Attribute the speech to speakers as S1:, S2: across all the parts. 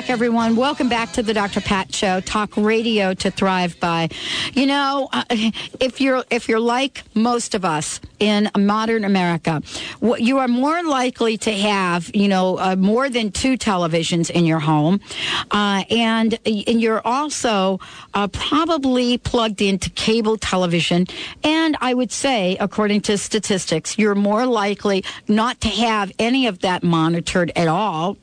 S1: back, everyone. Welcome back to the Dr. Pat Show. Talk radio to thrive by. You know, uh, if you're if you're like most of us in modern America, what- you are more likely to have you know uh, more than two televisions in your home, uh, and and you're also uh, probably plugged into cable television. And I would say, according to statistics, you're more likely not to have any of that monitored at all.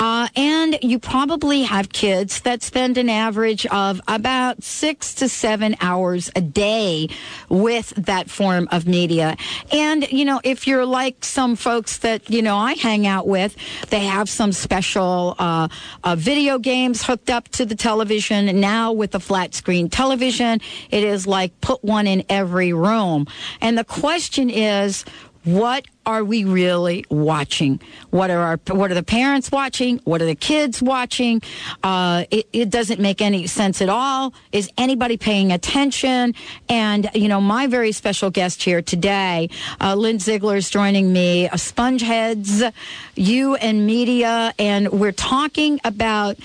S1: Uh, and you probably have kids that spend an average of about six to seven hours a day with that form of media. And, you know, if you're like some folks that, you know, I hang out with, they have some special uh, uh, video games hooked up to the television. Now with the flat screen television, it is like put one in every room. And the question is, what are we really watching? What are our what are the parents watching? What are the kids watching? Uh, it, it doesn't make any sense at all. Is anybody paying attention? And you know, my very special guest here today, uh, Lynn Ziegler is joining me. Uh, Spongeheads, you and media, and we're talking about.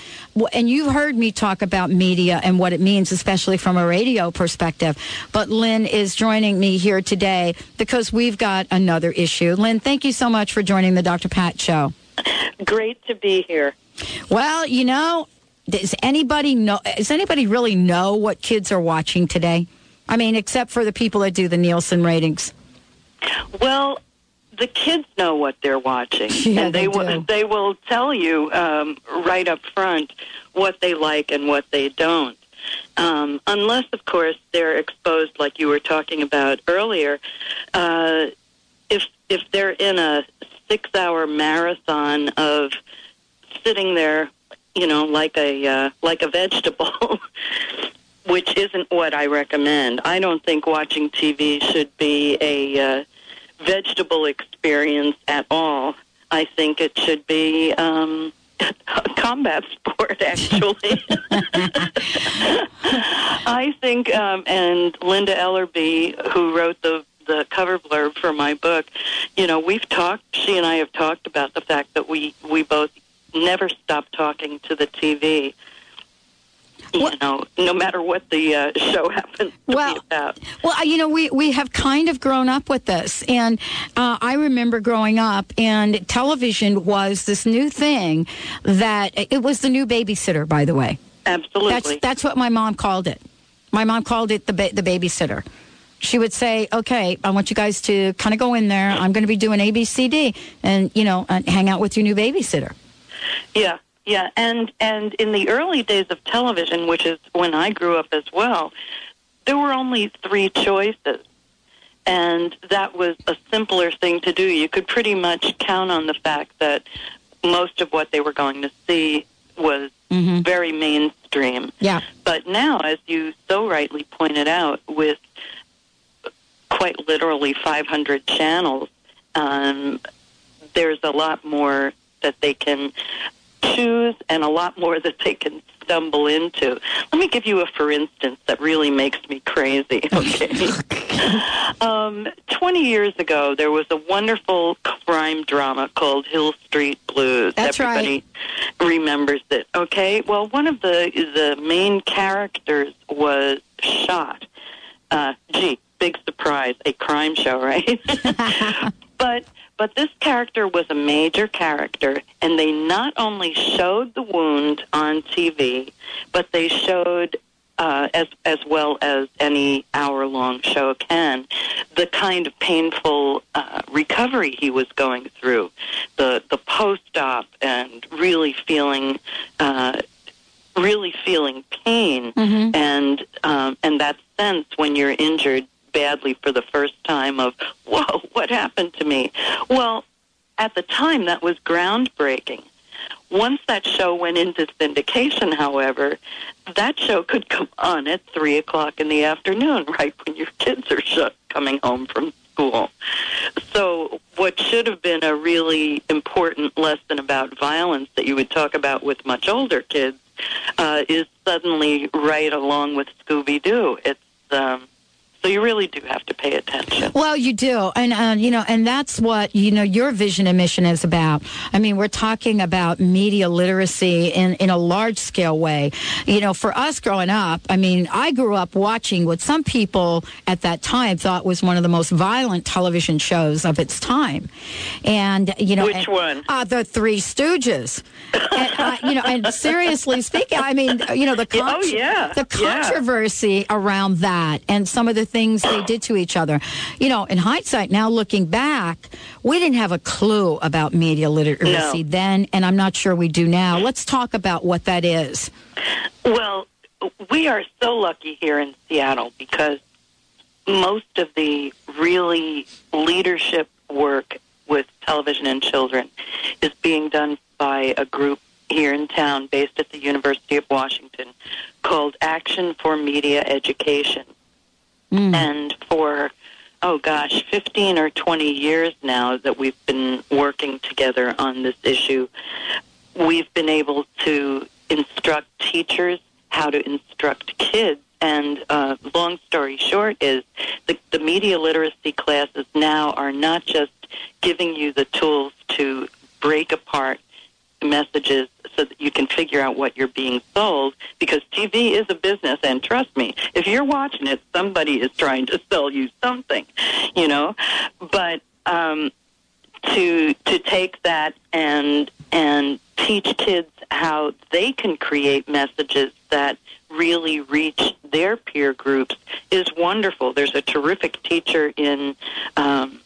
S1: And you've heard me talk about media and what it means, especially from a radio perspective. But Lynn is joining me here today because we've got another issue. Lynn, thank you so much for joining the Dr. Pat Show.
S2: Great to be here.
S1: Well, you know, does anybody know? Does anybody really know what kids are watching today? I mean, except for the people that do the Nielsen ratings.
S2: Well, the kids know what they're watching,
S1: Yeah,
S2: and they,
S1: they
S2: will they will tell you um, right up front what they like and what they don't. Um, unless, of course, they're exposed, like you were talking about earlier. Uh, if they're in a six-hour marathon of sitting there, you know, like a uh, like a vegetable. Which isn't what I recommend. I don't think watching TV should be a uh, vegetable experience at all. I think it should be um, a combat sport, actually. I think, um, and Linda Ellerbee, who wrote the the cover blurb for my book, you know, we've talked. She and I have talked about the fact that we we both never stop talking to the TV. You know, no matter what the uh, show happens to
S1: Well,
S2: be about.
S1: Well, you know, we, we have kind of grown up with this. And uh, I remember growing up, and television was this new thing that it was the new babysitter, by the way.
S2: Absolutely.
S1: That's, that's what my mom called it. My mom called it the, ba- the babysitter. She would say, okay, I want you guys to kind of go in there. I'm going to be doing ABCD and, you know, and hang out with your new babysitter.
S2: Yeah, yeah, and and in the early days of television, which is when I grew up as well, there were only three choices, and that was a simpler thing to do. You could pretty much count on the fact that most of what they were going to see was
S1: Mm-hmm.
S2: very mainstream.
S1: Yeah.
S2: But now, as you so rightly pointed out, with quite literally 500 channels, um, there's a lot more that they can choose and a lot more that they can stumble into. Let me give you a for instance that really makes me crazy, okay? um, 20 years ago, there was a wonderful crime drama called Hill Street Blues.
S1: That's right.
S2: Everybody remembers it, okay? Well, one of the, the main characters was shot. Uh, gee, big surprise, a crime show, right? but but this character was a major character, and they not only showed the wound on TV, but they showed. Uh, as as well as any hour long show can, the kind of painful uh, recovery he was going through, the the post op, and really feeling uh, really feeling pain
S1: Mhm.
S2: and um, and that sense when you're injured badly for the first time of whoa what happened to me? Well at the time that was groundbreaking. Once that show went into syndication however that show could come on at three o'clock in the afternoon right when your kids are sh- coming home from school. So what should have been a really important lesson about violence that you would talk about with much older kids uh, is suddenly right along with Scooby Doo. It's um, So you really do have to pay attention.
S1: Well, you do, and uh, you know, and that's what you know your vision and mission is about. I mean, we're talking about media literacy in in a large scale way. You know, for us growing up, I mean, I grew up watching what some people at that time thought was one of the most violent television shows of its time, and you know,
S2: Which
S1: and-
S2: one?
S1: Uh, the Three Stooges. and, uh, you know, and seriously speaking, I mean, you know, the
S2: Yeah, oh, yeah.
S1: the
S2: Yeah.
S1: controversy around that and some of the things they did to each other. You know, in hindsight, now looking back, we didn't have a clue about media literacy
S2: No.
S1: then, and I'm not sure we do now. Let's talk about what that is.
S2: Well, we are so lucky here in Seattle because most of the really leadership work with television and children is being done by a group here in town based at the University of Washington called Action for Media Education.
S1: Mm.
S2: And for, oh gosh, 15 or 20 years now that we've been working together on this issue, we've been able to instruct teachers how to instruct kids. And uh, long story short is the, the media literacy classes now are not just giving you the tools to break apart messages so that you can figure out what you're being sold because TV is a business and trust me if you're watching it somebody is trying to sell you something you know? But um to to take that and and teach kids how they can create messages that really reach their peer groups is wonderful. There's a terrific teacher in um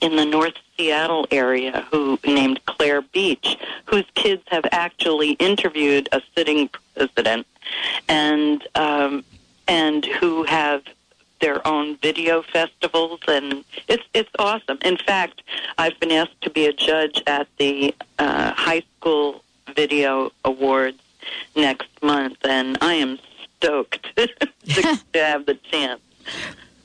S2: in the North Seattle area who named Claire Beach, whose kids have actually interviewed a sitting president, and um, and who have their own video festivals, and it's it's awesome. In fact, I've been asked to be a judge at the uh, high school video awards next month, and I am stoked to, to have the chance.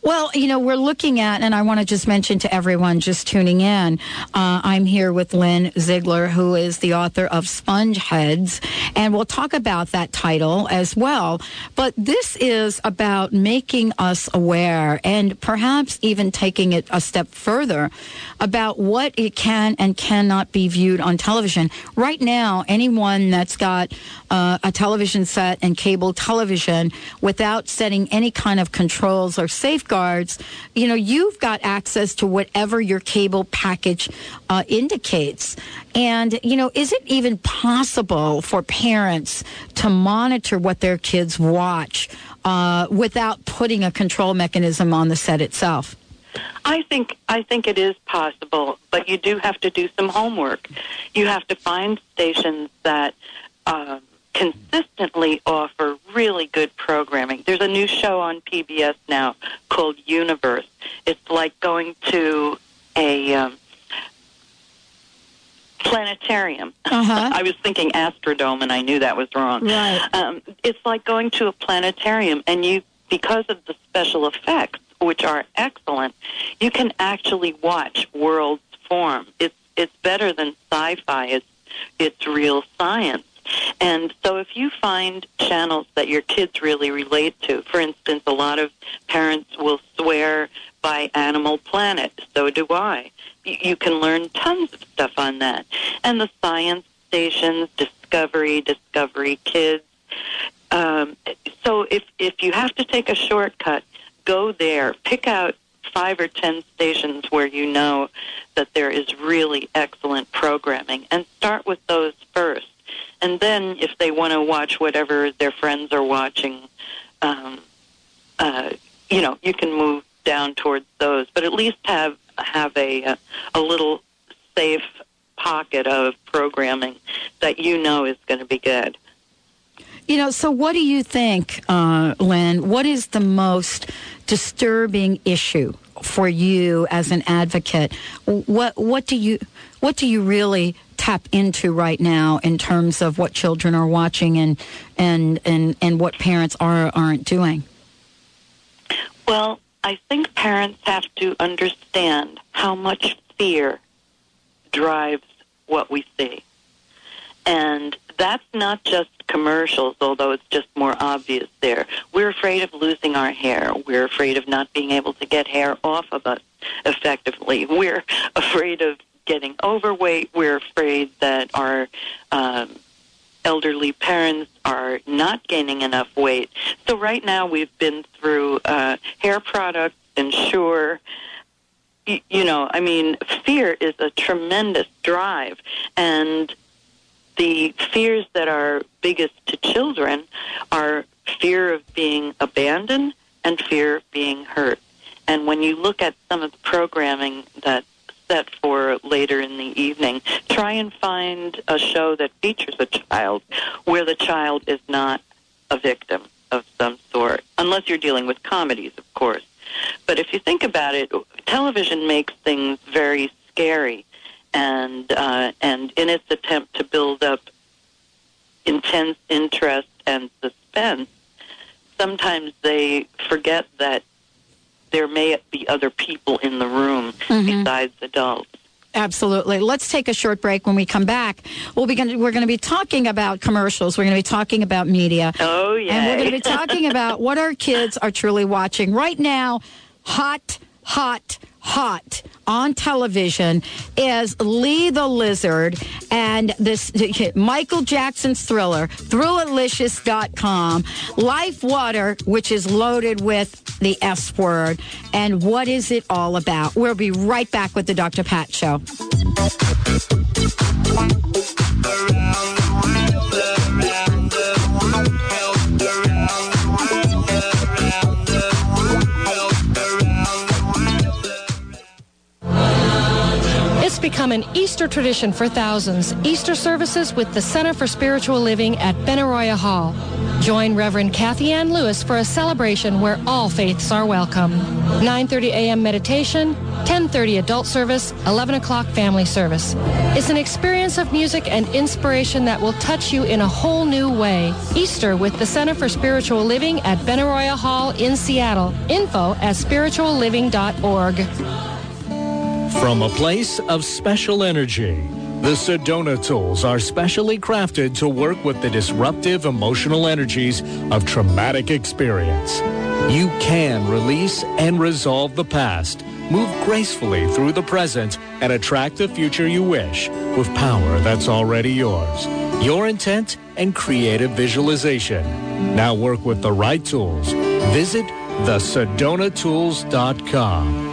S1: Well, you know, we're looking at, and I want to just mention to everyone just tuning in, uh, I'm here with Lynn Ziegler, who is the author of Sponge Heads, and we'll talk about that title as well. But this is about making us aware and perhaps even taking it a step further about what it can and cannot be viewed on television. Right now, anyone that's got uh, a television set and cable television without setting any kind of controls or safeguards, you know, you've got access to whatever your cable package uh, indicates. And, you know, is it even possible for parents to monitor what their kids watch uh, without putting a control mechanism on the set itself?
S2: I think I think it is possible, but you do have to do some homework. You have to find stations that um, consistently offer really good programming. There's a new show on PBS now called Universe. It's like going to a um, planetarium.
S1: Uh-huh.
S2: I was thinking Astrodome, and I knew that was wrong.
S1: Right.
S2: Um, it's like going to a planetarium, and you, because of the special effects, which are excellent, you can actually watch worlds form. It's it's better than sci-fi. It's it's real science. And so if you find channels that your kids really relate to, for instance, a lot of parents will swear by Animal Planet. So do I. You, can learn tons of stuff on that. And the science stations, Discovery, Discovery Kids. Um, so if if you have to take a shortcut, go there. Pick out five or ten stations where you know that there is really excellent programming, and start with those first. And then, if they want to watch whatever their friends are watching, um, uh, you know, you can move down towards those. But at least have have a a, a little safe pocket of programming that you know is going to be good.
S1: You know, so what do you think, uh, Lynn? What is the most disturbing issue for you as an advocate? What what do you what do you really tap into right now in terms of what children are watching and and and, and what parents are aren't doing?
S2: Well, I think parents have to understand how much fear drives what we see. And that's not just commercials, although it's just more obvious there. We're afraid of losing our hair. We're afraid of not being able to get hair off of us effectively. We're afraid of getting overweight. We're afraid that our um, elderly parents are not gaining enough weight. So right now we've been through uh, hair products, Ensure. You, you know, I mean, fear is a tremendous drive, and the fears that are biggest to children are fear of being abandoned and fear of being hurt. And when you look at some of the programming that's set for later in the evening, try and find a show that features a child where the child is not a victim of some sort, unless you're dealing with comedies, of course. But if you think about it, television makes things very scary, and uh, and in its attempt to build up intense interest and suspense, sometimes they forget that there may be other people in the room mm-hmm. besides adults.
S1: Absolutely. Let's take a short break. When we come back, we'll be gonna, we're going to be talking about commercials. We're going to be talking about media.
S2: Oh yeah,
S1: And we're going to be talking about what our kids are truly watching right now. Hot, hot, hot on television is Lee the Lizard and this Michael Jackson's thriller, Thrillalicious.com, Life Water, which is loaded with the S word. And what is it all about? We'll be right back with the Dr. Pat Show.
S3: Become an Easter tradition for thousands. Easter services with the Center for Spiritual Living at Benaroya Hall. Join Reverend Kathianne Lewis for a celebration where all faiths are welcome. 9:30 a.m. meditation, 10:30 adult service, 11 o'clock family service. It's an experience of music and inspiration that will touch you in a whole new way. Easter with the Center for Spiritual Living at Benaroya Hall in Seattle. Info at spiritualliving.org.
S4: From a place of special energy, the Sedona tools are specially crafted to work with the disruptive emotional energies of traumatic experience. You can release and resolve the past, move gracefully through the present, and attract the future you wish with power that's already yours. Your intent and creative visualization. Now work with the right tools. Visit thesedonatools.com.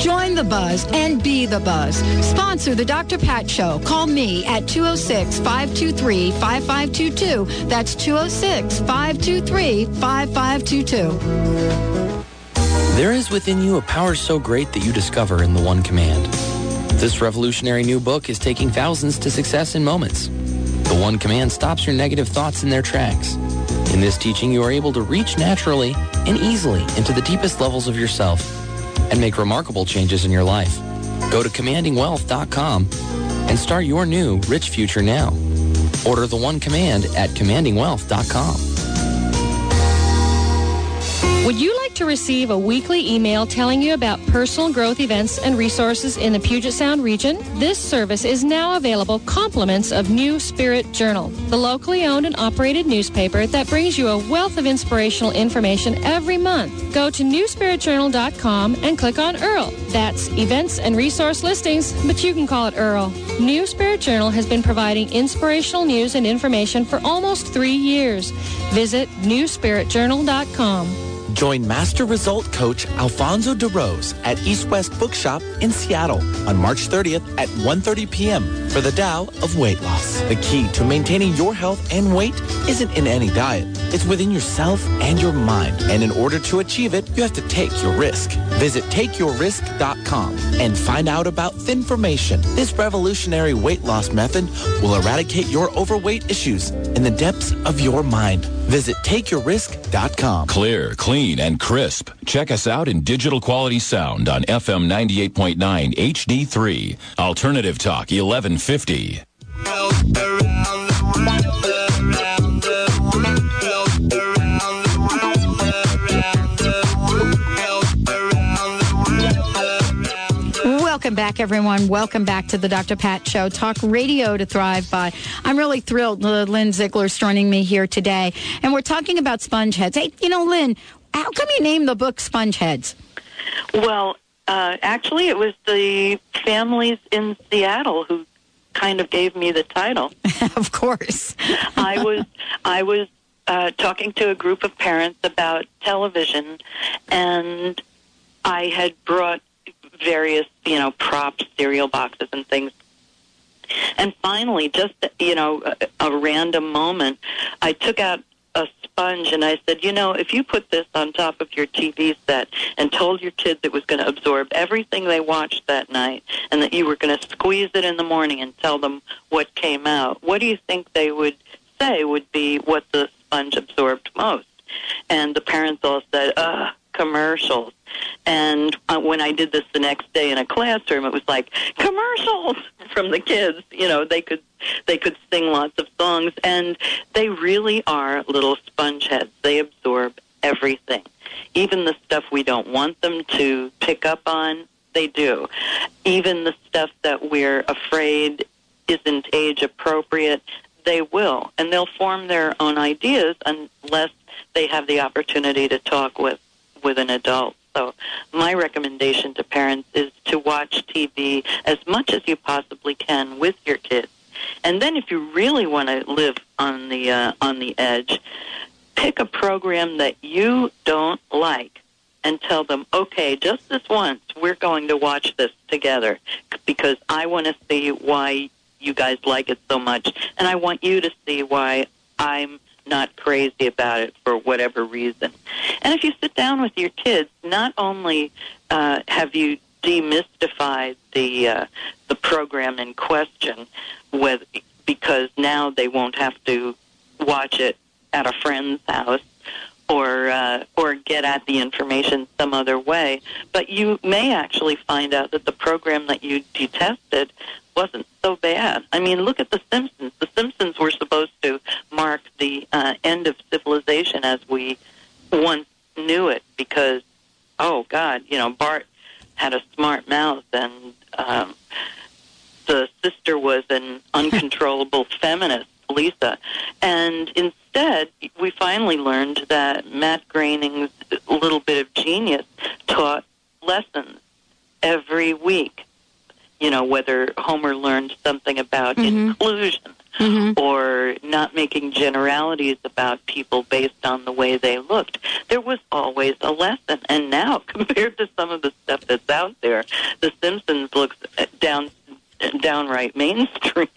S1: Join the buzz and be the buzz. Sponsor the Dr. Pat Show. Call me at 206-523-5522. That's 206-523-5522.
S5: There is within you a power so great that you discover in the One Command. This revolutionary new book is taking thousands to success in moments. The One Command stops your negative thoughts in their tracks. In this teaching, you are able to reach naturally and easily into the deepest levels of yourself and make remarkable changes in your life. Go to commandingwealth.com and start your new rich future now. Order the One Command at commandingwealth.com.
S3: Would you like to receive a weekly email telling you about personal growth events and resources in the Puget Sound region? This service is now available compliments of New Spirit Journal, the locally owned and operated newspaper that brings you a wealth of inspirational information every month. Go to newspiritjournal.com and click on Earl. That's events and resource listings, but you can call it Earl. New Spirit Journal has been providing inspirational news and information for almost three years. Visit newspiritjournal.com.
S6: Join Master Result Coach Alfonso DeRose at East West Bookshop in Seattle on March 30th at 1.30 p.m. for the Tao of Weight Loss. The key to maintaining your health and weight isn't in any diet. It's within yourself and your mind. And in order to achieve it, you have to take your risk. Visit takeyourrisk.com and find out about Thinformation. This revolutionary weight loss method will eradicate your overweight issues in the depths of your mind. Visit takeyourrisk.com.
S7: Clear, clean, and crisp. Check us out in digital quality sound on FM 98.9 HD3. Alternative Talk 1150.
S1: Everyone. Welcome back to the Dr. Pat Show, talk radio to thrive by. I'm really thrilled. Uh, Lynn Ziegler's joining me here today, and we're talking about sponge heads. Hey, you know, Lynn, how come you named the book Sponge Heads?
S2: Well, uh, actually, it was the families in Seattle who kind of gave me the title.
S1: of course.
S2: I was I was uh, talking to a group of parents about television, and I had brought various you know props, cereal boxes, and things. And finally, just you know, a, a random moment, I took out a sponge and I said, you know, if you put this on top of your TV set and told your kids it was going to absorb everything they watched that night and that you were going to squeeze it in the morning and tell them what came out, what do you think they would say would be what the sponge absorbed most? And the parents all said, uh, commercials. And uh, when I did this the next day in a classroom, it was like commercials from the kids. You know, they could they could sing lots of songs, and they really are little sponge heads. They absorb everything, even the stuff we don't want them to pick up on. They do, even the stuff that we're afraid isn't age appropriate. They will, and they'll form their own ideas unless they have the opportunity to talk with with an adult. So my recommendation to parents is to watch TV as much as you possibly can with your kids. And then if you really want to live on the uh, on the edge, pick a program that you don't like and tell them, "Okay, just this once, we're going to watch this together because I want to see why you guys like it so much and I want you to see why I'm not crazy about it for whatever reason. And if you sit down with your kids, not only uh, have you demystified the uh, the program in question, with because now they won't have to watch it at a friend's house or uh, or get at the information some other way. But you may actually find out that the program that you detested wasn't so bad. I mean, look at The Simpsons. The Simpsons were supposed to mark the uh, end of civilization as we once knew it because, oh, God, you know, Bart had a smart mouth and um, the sister was an uncontrollable feminist, Lisa. And instead, we finally learned that Matt Groening's little bit of genius taught lessons every week you know, whether Homer learned something about
S1: Mhm.
S2: inclusion
S1: Mhm.
S2: or not making generalities about people based on the way they looked. There was always a lesson. And now, compared to some of the stuff that's out there, The Simpsons looks down downright mainstream.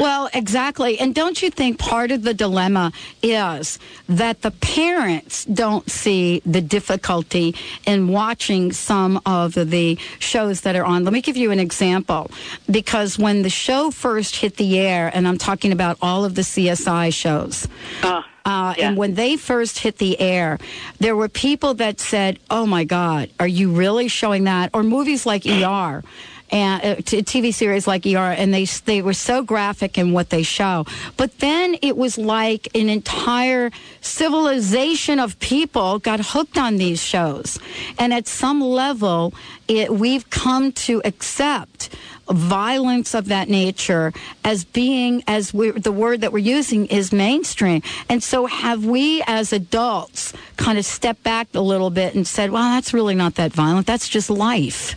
S1: Well, exactly. And don't you think part of the dilemma is that the parents don't see the difficulty in watching some of the shows that are on? Let me give you an example. Because when the show first hit the air, and I'm talking about all of the CSI shows,
S2: Uh,
S1: uh,
S2: Yeah.
S1: And when they first hit the air, there were people that said, "Oh my God, are you really showing that?" Or movies like ER. And uh, t- TV series like ER, and they they were so graphic in what they show. But then it was like an entire civilization of people got hooked on these shows, and at some level, it we've come to accept violence of that nature as being as we the word that we're using is mainstream. And so have we as adults kind of stepped back a little bit and said well that's really not that violent. That's just life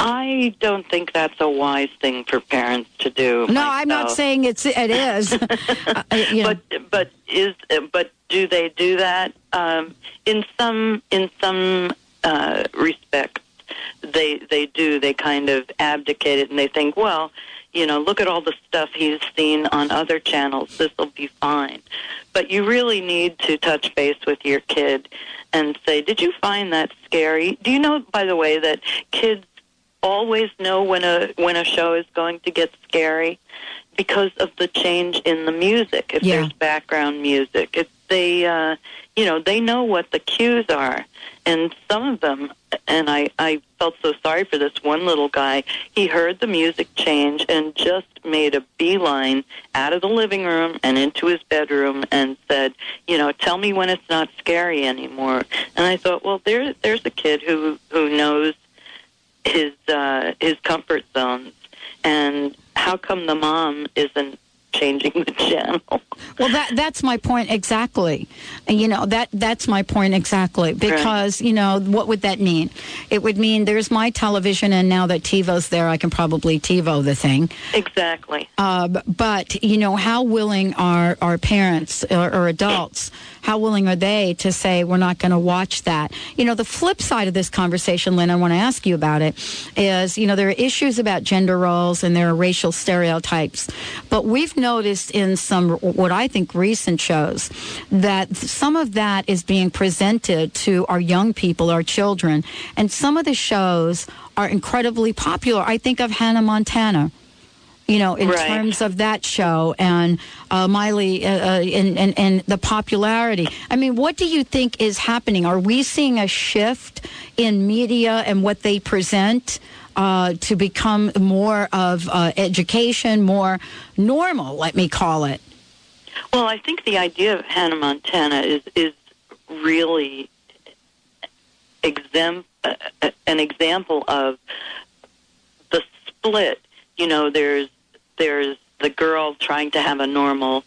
S2: I don't think that's a wise thing for parents to do.
S1: no i'm not saying it's it is Uh, you know,
S2: but but is but do they do that um, in some in some uh, respects? They they do. They kind of abdicate it, and they think, well, you know, look at all the stuff he's seen on other channels. This will be fine. But you really need to touch base with your kid and say, did you find that scary? Do you know, by the way, that kids always know when a when a show is going to get scary because of the change in the music. If
S1: Yeah.
S2: there's background music, if they, uh, you know, they know what the cues are, and some of them. And I, I felt so sorry for this one little guy. He heard the music change and just made a beeline out of the living room and into his bedroom and said, you know, tell me when it's not scary anymore. And I thought, well, there, there's a kid who who knows his uh, his comfort zones, and how come the mom isn't changing the channel?
S1: Well, that that's my point exactly. You know that that's my point exactly because you know what would that mean? It would mean there's my television, and now that TiVo's there, I can probably TiVo the thing.
S2: Exactly.
S1: Uh, but you know, how willing are our parents or, or adults? How willing are they to say we're not going to watch that? You know, the flip side of this conversation, Lynn, I want to ask you about it, is you know there are issues about gender roles and there are racial stereotypes, but we've noticed in some what I think recent shows that some of that is being presented to our young people, our children, and some of the shows are incredibly popular. I think of Hannah Montana you know, in
S2: Right.
S1: terms of that show and uh, Miley uh, uh, and, and, and the popularity. I mean, what do you think is happening? Are we seeing a shift in media and what they present uh, to become more of uh, education, more normal, let me call it?
S2: Well, I think the idea of Hannah Montana is is really uh, uh, an example of the split. You know, there's there's the girl trying to have a normal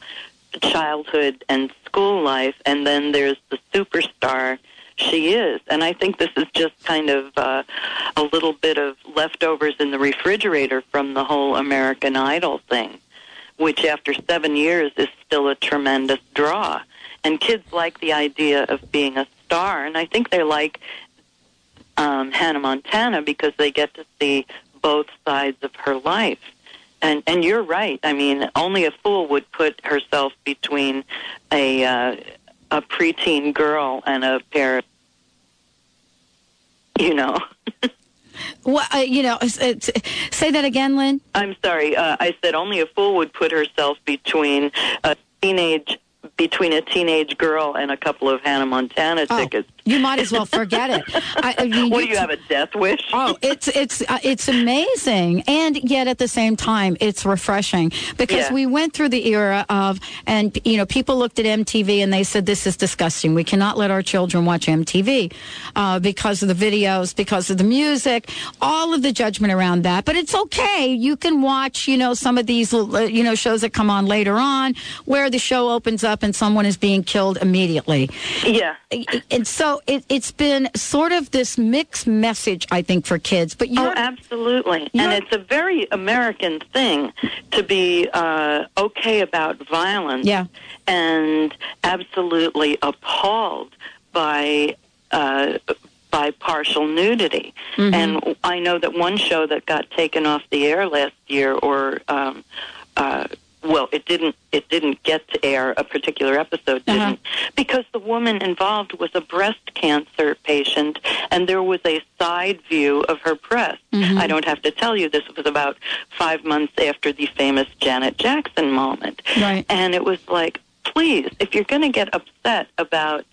S2: childhood and school life, and then there's the superstar she is. And I think this is just kind of uh, a little bit of leftovers in the refrigerator from the whole American Idol thing which after seven years is still a tremendous draw. And kids like the idea of being a star, and I think they like um, Hannah Montana because they get to see both sides of her life. And and you're right. I mean, only a fool would put herself between a uh, a preteen girl and a pair. of- You know.
S1: Well, uh, you know, it's, it's, say that again, Lynn.
S2: I'm sorry. Uh, I said only a fool would put herself between a teenage between a teenage girl and a couple of Hannah Montana
S1: Oh,
S2: tickets.
S1: You might as well forget it. I, I mean,
S2: What do you have a death wish?
S1: Oh, it's it's uh, it's amazing, and yet at the same time, it's refreshing because
S2: Yeah.
S1: we went through the era of, and you know, people looked at MTV and they said this is disgusting. We cannot let our children watch MTV uh, because of the videos, because of the music, all of the judgment around that. But it's okay. You can watch, you know, some of these, uh, you know, shows that come on later on where the show opens up and someone is being killed immediately
S2: Yeah.
S1: and so it, it's been sort of this mixed message, I think, for kids. But
S2: Oh,
S1: you're,
S2: absolutely. And it's a very American thing to be uh, okay about violence
S1: yeah,
S2: and absolutely appalled by uh, by partial nudity.
S1: Mm-hmm.
S2: And I know that one show that got taken off the air last year, or um, uh, well, it didn't it didn't get to air. A particular episode
S1: Uh-huh.
S2: didn't because the woman involved was a breast cancer patient, and there was a side view of her breast.
S1: Mm-hmm.
S2: I don't have to tell you this was about five months after the famous Janet Jackson moment.
S1: Right.
S2: And it was like, please, if you're going to get upset about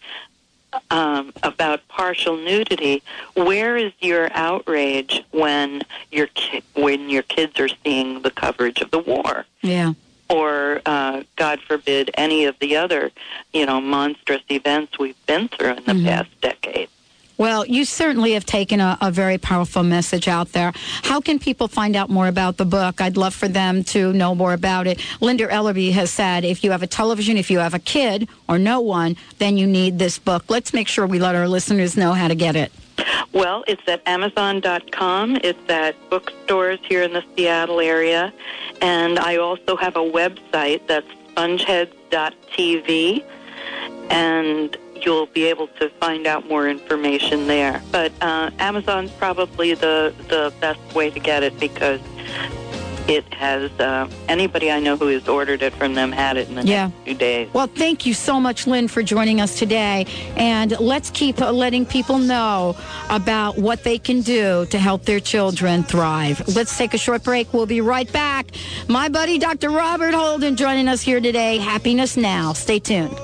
S2: um, about partial nudity, where is your outrage when your ki- when your kids are seeing the coverage of the war?
S1: yeah.
S2: Or uh, God forbid any of the other, you know, monstrous events we've been through in the
S1: Mm-hmm.
S2: past decade.
S1: Well, you certainly have taken a, a very powerful message out there. How can people find out more about the book? I'd love for them to know more about it. Linda Ellerbee has said if you have a television, if you have a kid or no one, then you need this book. Let's make sure we let our listeners know how to get it.
S2: Well, it's at Amazon.com. It's at bookstores here in the Seattle area. And I also have a website that's spongeheads.tv. And you'll be able to find out more information there. But uh, Amazon's probably the, the best way to get it because it has uh, anybody I know who has ordered it from them had it in the
S1: Yeah.
S2: next few days.
S1: Well, thank you so much, Lynn, for joining us today. And let's keep uh, letting people know about what they can do to help their children thrive. Let's take a short break. We'll be right back. My buddy, Dr. Robert Holden, joining us here today. Happiness Now. Stay tuned.